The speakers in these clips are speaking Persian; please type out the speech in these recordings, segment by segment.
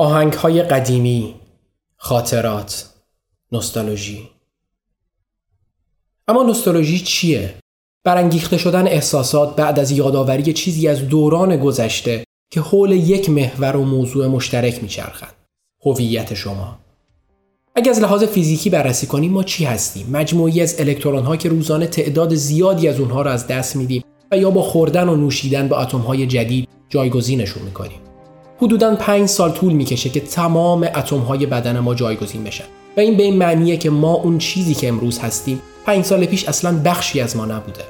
آهنگ های قدیمی، خاطرات، نوستالژی اما نوستالژی چیه؟ برانگیخته شدن احساسات بعد از یادآوری چیزی از دوران گذشته که حول یک محور و موضوع مشترک میچرخند. هویت شما اگر از لحاظ فیزیکی بررسی کنیم ما چی هستیم؟ مجموعی از الکترون ها که روزانه تعداد زیادی از اونها را از دست میدیم و یا با خوردن و نوشیدن به اتم های جدید جایگزینشون می‌کنیم. حدودا 5 سال طول می‌کشه که تمام اتم های بدن ما جایگزین بشن و این به این معنیه که ما اون چیزی که امروز هستیم 5 سال پیش اصلا بخشی از ما نبوده.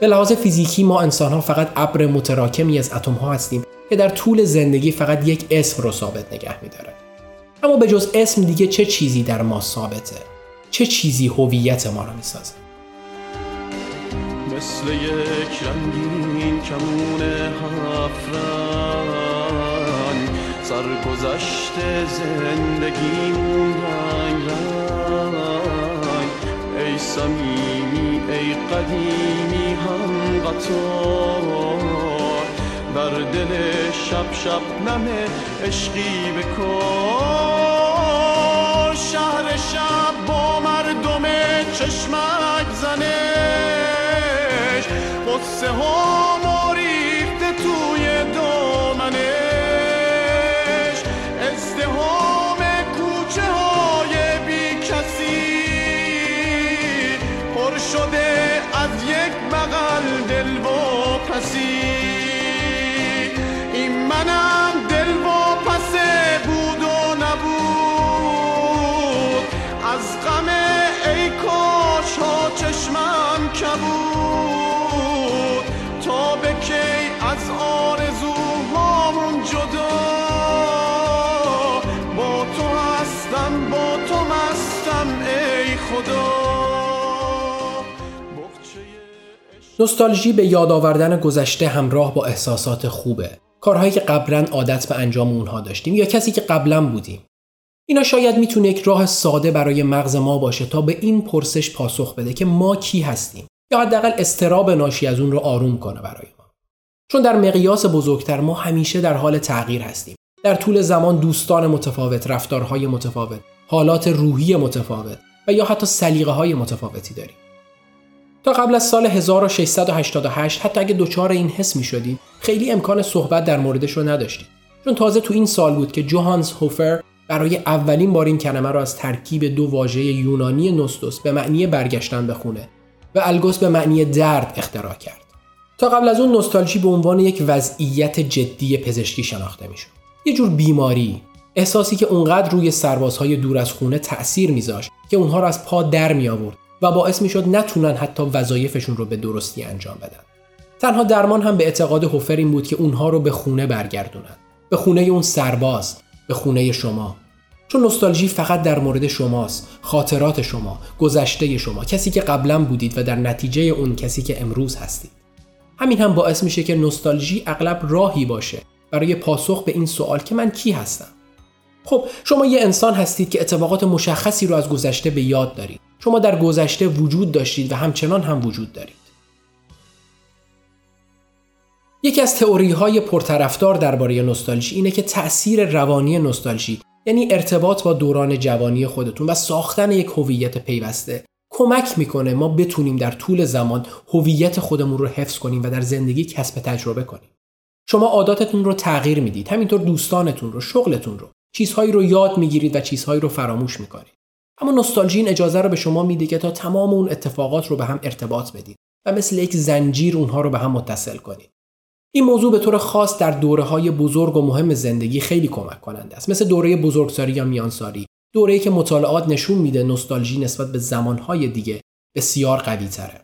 به لحاظ فیزیکی ما انسان ها فقط ابر متراکمی از اتم ها هستیم که در طول زندگی فقط یک اسم رو ثابت نگه میداره. اما به جز اسم دیگه چه چیزی در ما ثابته؟ چه چیزی هویت ما رو می‌سازه؟ مثل یک رنگین کمون سرگذشت زندگیمون رنگ رنگ. ای سمیمی ای قدیمی هم قطار. بر دل شب شب نمه عشقی بکن شهر شب با مردم چشمک زنش. قصه ها نوستالژی به یاد آوردن گذشته همراه با احساسات خوبه. کارهایی که قبلا عادت به انجام اونها داشتیم یا کسی که قبلا بودیم. اینا شاید می‌تونه یک راه ساده برای مغز ما باشه تا به این پرسش پاسخ بده که ما کی هستیم یا حداقل استراب ناشی از اون رو آروم کنه برای ما. چون در مقیاس بزرگتر ما همیشه در حال تغییر هستیم. در طول زمان دوستان متفاوت، رفتارهای متفاوت، حالات روحی متفاوت و یا حتی سلیقه های متفاوتی داریم. تا قبل از سال 1688 حتی اگه دچار این حس می شدیم خیلی امکان صحبت در موردش رو نداشتیم چون تازه تو این سال بود که جوهانس هوفر برای اولین بار این کلمه را از ترکیب دو واژه یونانی نوستوس به معنی برگشتن به خونه و الگوس به معنی درد اختراع کرد. تا قبل از اون نوستالژی به عنوان یک وضعیت جدی پزشکی شناخته می‌شد. یه جور بیماری، احساسی که اونقدر روی سربازهای دور از خونه تأثیر میذاشت که اونها را از پا در می آورد و باعث می‌شد نتونن حتی وظایفشون رو به درستی انجام بدن. تنها درمان هم به اعتقاد هوفر این بود که اونها رو به خونه برگردونن. به خونه اون سرباز، به خونه شما. چون نوستالژی فقط در مورد شماست، خاطرات شما، گذشته شما، کسی که قبلا بودید و در نتیجه اون کسی که امروز هستید. همین هم باعث میشه که نوستالژی اغلب راهی باشه برای پاسخ به این سوال که من کی هستم. خب شما یه انسان هستید که اتفاقات مشخصی رو از گذشته به یاد دارید. شما در گذشته وجود داشتید و همچنان هم وجود دارید. یکی از تئوری های پرطرفدار درباره نوستالژی اینه که تأثیر روانی نوستالژی یعنی ارتباط با دوران جوانی خودتون و ساختن یک هویت پیوسته کمک می‌کنه ما بتونیم در طول زمان هویت خودمون رو حفظ کنیم و در زندگی کسب تجربه کنیم. شما عاداتتون رو تغییر می‌دید، همینطور دوستانتون رو، شغلتون رو، چیزهایی رو یاد می‌گیرید و چیزهایی رو فراموش می‌کنید. اما نوستالژی این اجازه رو به شما میده که تا تمام اون اتفاقات رو به هم ارتباط بدید و مثل یک زنجیر اونها رو به هم متصل کنید. این موضوع به طور خاص در دوره های بزرگ و مهم زندگی خیلی کمک کننده است مثل دوره بزرگسالی یا میانساری دوره‌ای که مطالعات نشون میده نوستالژی نسبت به زمانهای دیگه بسیار قوی تره.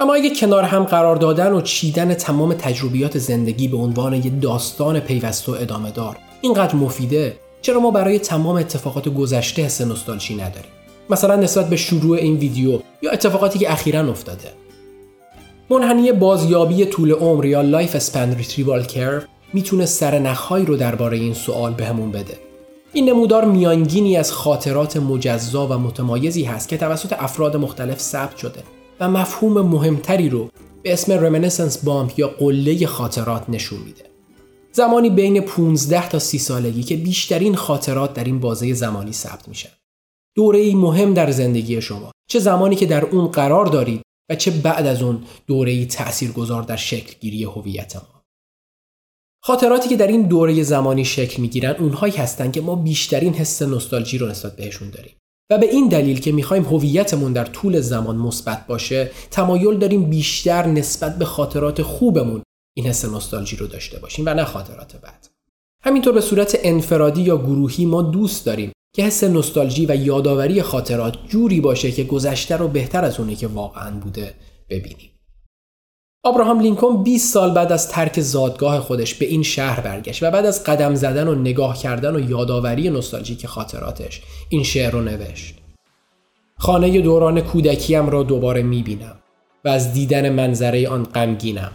اما اگه کنار هم قرار دادن و چیدن تمام تجربیات زندگی به عنوان یه داستان پیوسته و ادامه دار اینقدر مفیده چرا ما برای تمام اتفاقات گذشته حس نوستالژی نداریم؟ مثلا نسبت به شروع این ویدیو یا اتفاقاتی که اخیرا افتاده؟ منحنی بازیابی طول عمر یا lifespan retrieval curve می‌تونه سرنخهایی رو درباره این سوال بهمون بده. این نمودار میانگینی از خاطرات مجزا و متمایزی هست که توسط افراد مختلف ثبت شده و مفهوم مهمتری رو به اسم رمنسنس بامپ یا قله خاطرات نشون میده. زمانی بین 15 تا 30 سالگی که بیشترین خاطرات در این بازه زمانی ثبت میشن. دوره ای مهم در زندگی شما چه زمانی که در اون قرار دارید و چه بعد از اون دوره ای تأثیرگذار در شکل گیری هویت ما. خاطراتی که در این دوره زمانی شکل می‌گیرن اونهایی هستند که ما بیشترین حس نوستالژی رو نسبت بهشون داریم. و به این دلیل که می‌خوایم هویتمون در طول زمان مثبت باشه تمایل داریم بیشتر نسبت به خاطرات خوبمون این حس نوستالژی رو داشته باشیم و نه خاطرات بد همینطور به صورت انفرادی یا گروهی ما دوست داریم که حس نوستالژی و یادآوری خاطرات جوری باشه که گذشته رو بهتر از اونی که واقعا بوده ببینیم آبراهام لینکلن 20 سال بعد از ترک زادگاه خودش به این شهر برگشت و بعد از قدم زدن و نگاه کردن و یادآوری نوستالژیک خاطراتش این شعر رو نوشت. خانه دوران کودکیم را دوباره می‌بینم و از دیدن منظره آن غمگینم.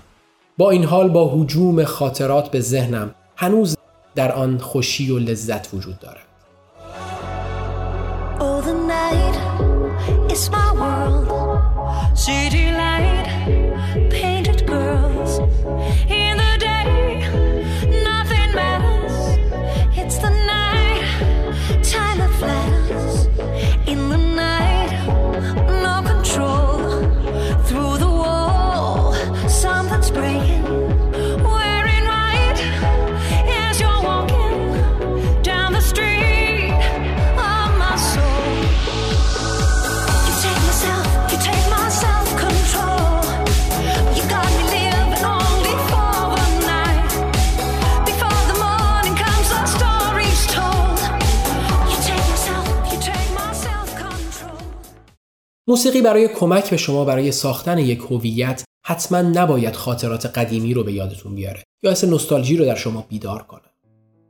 با این حال با حجوم خاطرات به ذهنم هنوز در آن خوشی و لذت وجود دارد. موسیقی برای کمک به شما برای ساختن یک هویت حتما نباید خاطرات قدیمی رو به یادتون بیاره یا حس نوستالژی رو در شما بیدار کنه.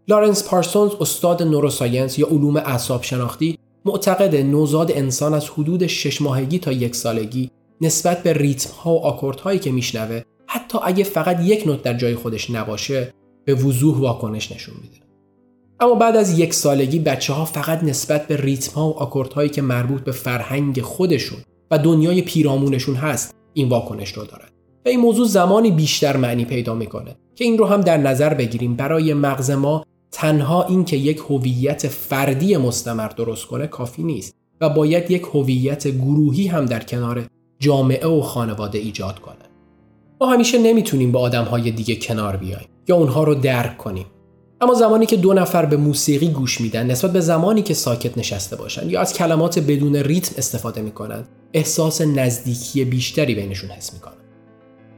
لارنس پارسونز استاد نوروساینس یا علوم اعصاب شناختی معتقد نوزاد انسان از حدود شش ماهگی تا یک سالگی نسبت به ریتم ها و آکورد هایی که میشنوه حتی اگه فقط یک نوت در جای خودش نباشه به وضوح واکنش نشون میده. اما بعد از یک سالگی بچه ها فقط نسبت به ریتم ها و آکورد هایی که مربوط به فرهنگ خودشون و دنیای پیرامونشون هست این واکنش رو دارد و این موضوع زمانی بیشتر معنی پیدا می‌کنه که این رو هم در نظر بگیریم. برای مغز ما تنها اینکه یک هویت فردی مستمر درست کنه کافی نیست و باید یک هویت گروهی هم در کنار جامعه و خانواده ایجاد کنه. ما همیشه نمی‌تونیم با آدم های دیگه کنار بیایم یا اونها رو درک کنیم. اما زمانی که دو نفر به موسیقی گوش میدن نسبت به زمانی که ساکت نشسته باشن یا از کلمات بدون ریتم استفاده می‌کنن احساس نزدیکی بیشتری بینشون حس می‌کنن.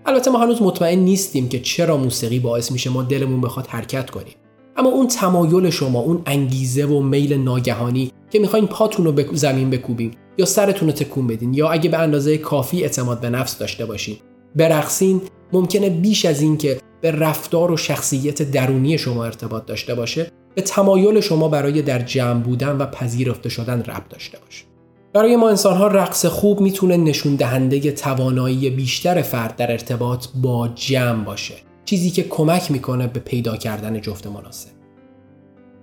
البته ما هنوز مطمئن نیستیم که چرا موسیقی باعث میشه ما دلمون بخواد حرکت کنیم. اما اون تمایل شما اون انگیزه و میل ناگهانی که می‌خواین پاتون رو به زمین بکوبین یا سرتون رو تکون بدین یا اگه به اندازه کافی اعتماد به نفس داشته باشین برقصین ممکنه بیش از این که به رفتار و شخصیت درونی شما ارتباط داشته باشه به تمایل شما برای در جمع بودن و پذیرفته شدن ربط داشته باشه. برای ما انسان ها رقص خوب می‌تونه نشون دهنده توانایی بیشتر فرد در ارتباط با جمع باشه چیزی که کمک می‌کنه به پیدا کردن جفت مناسب.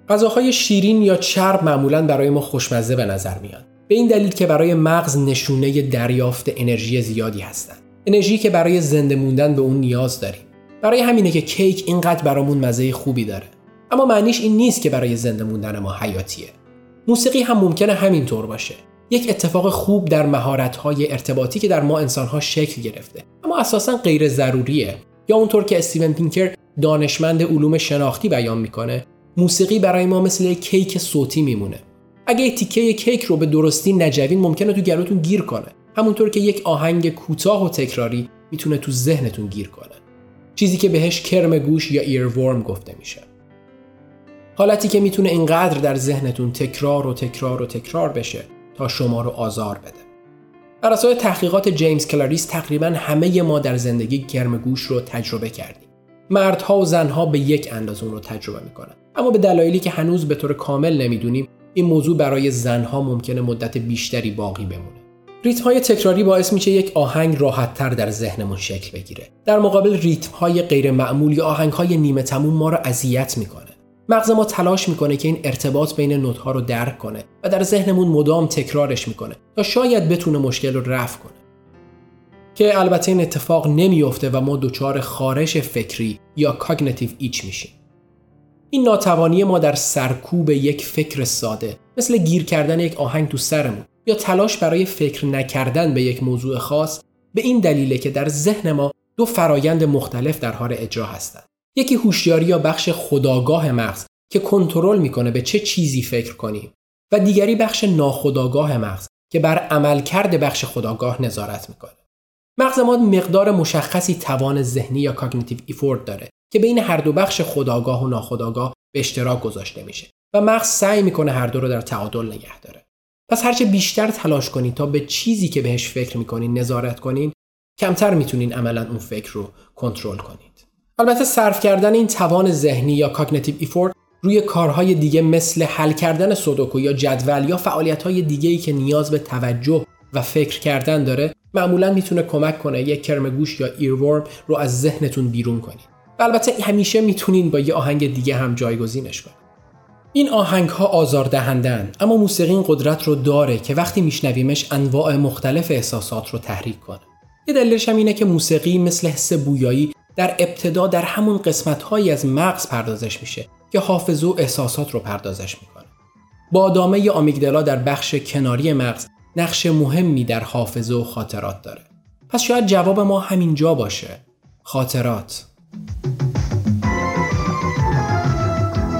غذاهای شیرین یا چرب معمولا برای ما خوشمزه به نظر میان به این دلیل که برای مغز نشونه دریافت انرژی زیادی هستند. انرژی که برای زنده موندن به اون نیاز داریم. برای همینه که کیک اینقدر برامون مزه خوبی داره. اما معنیش این نیست که برای زنده موندن ما حیاتیه. موسیقی هم ممکنه همینطور باشه. یک اتفاق خوب در مهارت‌های ارتباطی که در ما انسان‌ها شکل گرفته. اما اساسا غیر ضروریه. یا اونطور که استیون پینکر دانشمند علوم شناختی بیان می‌کنه موسیقی برای ما مثل یک کیک صوتی میمونه. اگه یک تیکه کیک رو به درستی نجوین ممکنه تو گلوتون گیر کنه. همونطور که یک آهنگ کوتاه و تکراری می‌تونه تو ذهنتون گیر کنه. چیزی که بهش کرم گوش یا ایرورم گفته میشه. حالتی که می‌تونه اینقدر در ذهنتون تکرار و تکرار و تکرار بشه تا شما رو آزار بده. بر اساس تحقیقات جیمز کلاریس تقریبا همه ما در زندگی کرم گوش رو تجربه کردیم. مردها و زنها به یک اندازه اون رو تجربه می‌کنن. اما به دلایلی که هنوز به طور کامل نمی‌دونیم این موضوع برای زنها ممکنه مدت بیشتری باقی بمونه. ریتم های تکراری باعث میشه یک آهنگ راحتتر در ذهنمون شکل بگیره. در مقابل ریتم های غیر معمول یا آهنگ های نیمه تموم ما رو اذیت می‌کنه. مغز ما تلاش می‌کنه که این ارتباط بین نوت ها رو درک کنه و در ذهنمون مدام تکرارش می‌کنه تا شاید بتونه مشکل رو رفع کنه. که البته این اتفاق نمیافته و ما دچار خارش فکری یا کاگنیتیو ایچ میشیم. این ناتوانی ما در سرکوب یک فکر ساده مثل گیر کردن یک آهنگ تو سرمون. یا تلاش برای فکر نکردن به یک موضوع خاص به این دلیله که در ذهن ما دو فرایند مختلف در حال اجرا هستند. یکی هوشیاری یا بخش خودآگاه مغز که کنترل می‌کنه به چه چیزی فکر کنیم و دیگری بخش ناخودآگاه مغز که بر عملکرد بخش خودآگاه نظارت می‌کنه. مغز ما مقدار مشخصی توان ذهنی یا cognitive effort داره که بین هر دو بخش خودآگاه و ناخودآگاه به اشتراک گذاشته میشه و مغز سعی می‌کنه هر دو رو در تعادل نگه داره. پس هرچه بیشتر تلاش کنید تا به چیزی که بهش فکر می‌کنین نظارت کنین کمتر می‌تونین عملا اون فکر رو کنترل کنید. البته صرف کردن این توان ذهنی یا cognitive effort روی کارهای دیگه مثل حل کردن سودوکو یا جدول یا فعالیت‌های دیگه‌ای که نیاز به توجه و فکر کردن داره معمولا می‌تونه کمک کنه یک کرم گوش یا earworm رو از ذهنتون بیرون کنید البته همیشه می‌تونین با یه آهنگ دیگه هم جایگزینش کنید این آهنگ ها آزاردهندن اما موسیقی این قدرت رو داره که وقتی میشنویمش انواع مختلف احساسات رو تحریک کنه. یه دلیلش هم اینه که موسیقی مثل حس بویایی در ابتدا در همون قسمت هایی از مغز پردازش میشه که حافظه و احساسات رو پردازش می‌کنه. با آدامه آمیگدلا در بخش کناری مغز نقش مهمی در حافظه و خاطرات داره. پس شاید جواب ما همینجا باشه. خاطرات.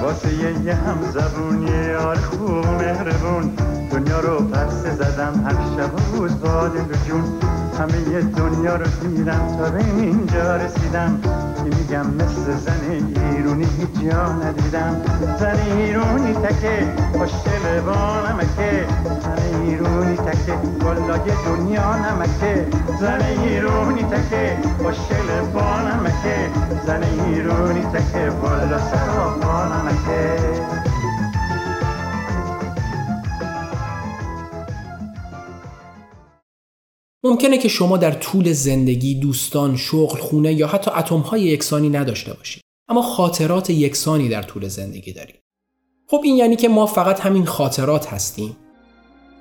واسه یه هم زبونی آر خوب مهربون. دنیا رو پرسه زدم هر شب و روز با جون همه دنیا رو دیدم تا به اینجا رسیدم. که میگم مثل زن ایرونی هیچ جا ندیدم. زن ایرونی تکه خوشگل با نمکه. زن ایرونی تکه دنیا نمکه. زن ایرونی تکه خوشگل با نمکه. زن ایرونی تکه بالا سر با ممکنه که شما در طول زندگی دوستان، شغل، خونه یا حتی اتمهای یکسانی نداشته باشید. اما خاطرات یکسانی در طول زندگی دارید. خب این یعنی که ما فقط همین خاطرات هستیم.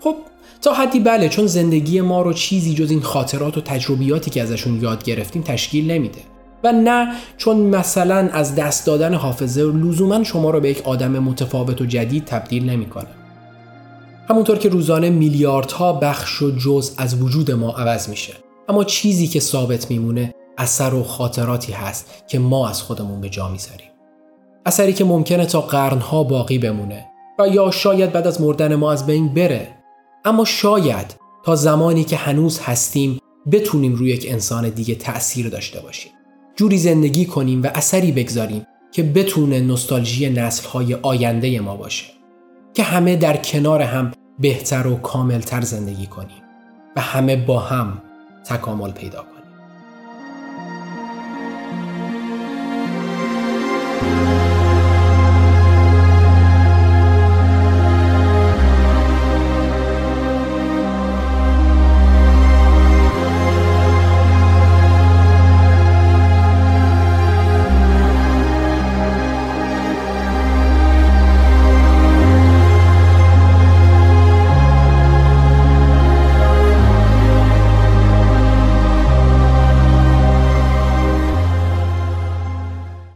خب تا حدی بله چون زندگی ما رو چیزی جز این خاطرات و تجربیاتی که ازشون یاد گرفتیم تشکیل نمیده. و نه چون مثلا از دست دادن حافظه لزوما شما رو به یک آدم متفاوت و جدید تبدیل نمی‌کنه. همونطور که روزانه میلیاردها بخش و جز از وجود ما عوض میشه. اما چیزی که ثابت میمونه اثر و خاطراتی هست که ما از خودمون به جا می‌ذاریم. اثری که ممکنه تا قرنها باقی بمونه و یا شاید بعد از مردن ما از بین بره. اما شاید تا زمانی که هنوز هستیم بتونیم روی یک انسان دیگه تأثیر داشته باشیم. جوری زندگی کنیم و اثری بگذاریم که بتونه نستالژی نسلهای آینده ما باشه. که همه در کنار هم بهتر و کاملتر زندگی کنیم و همه با هم تکامل پیدا کنیم.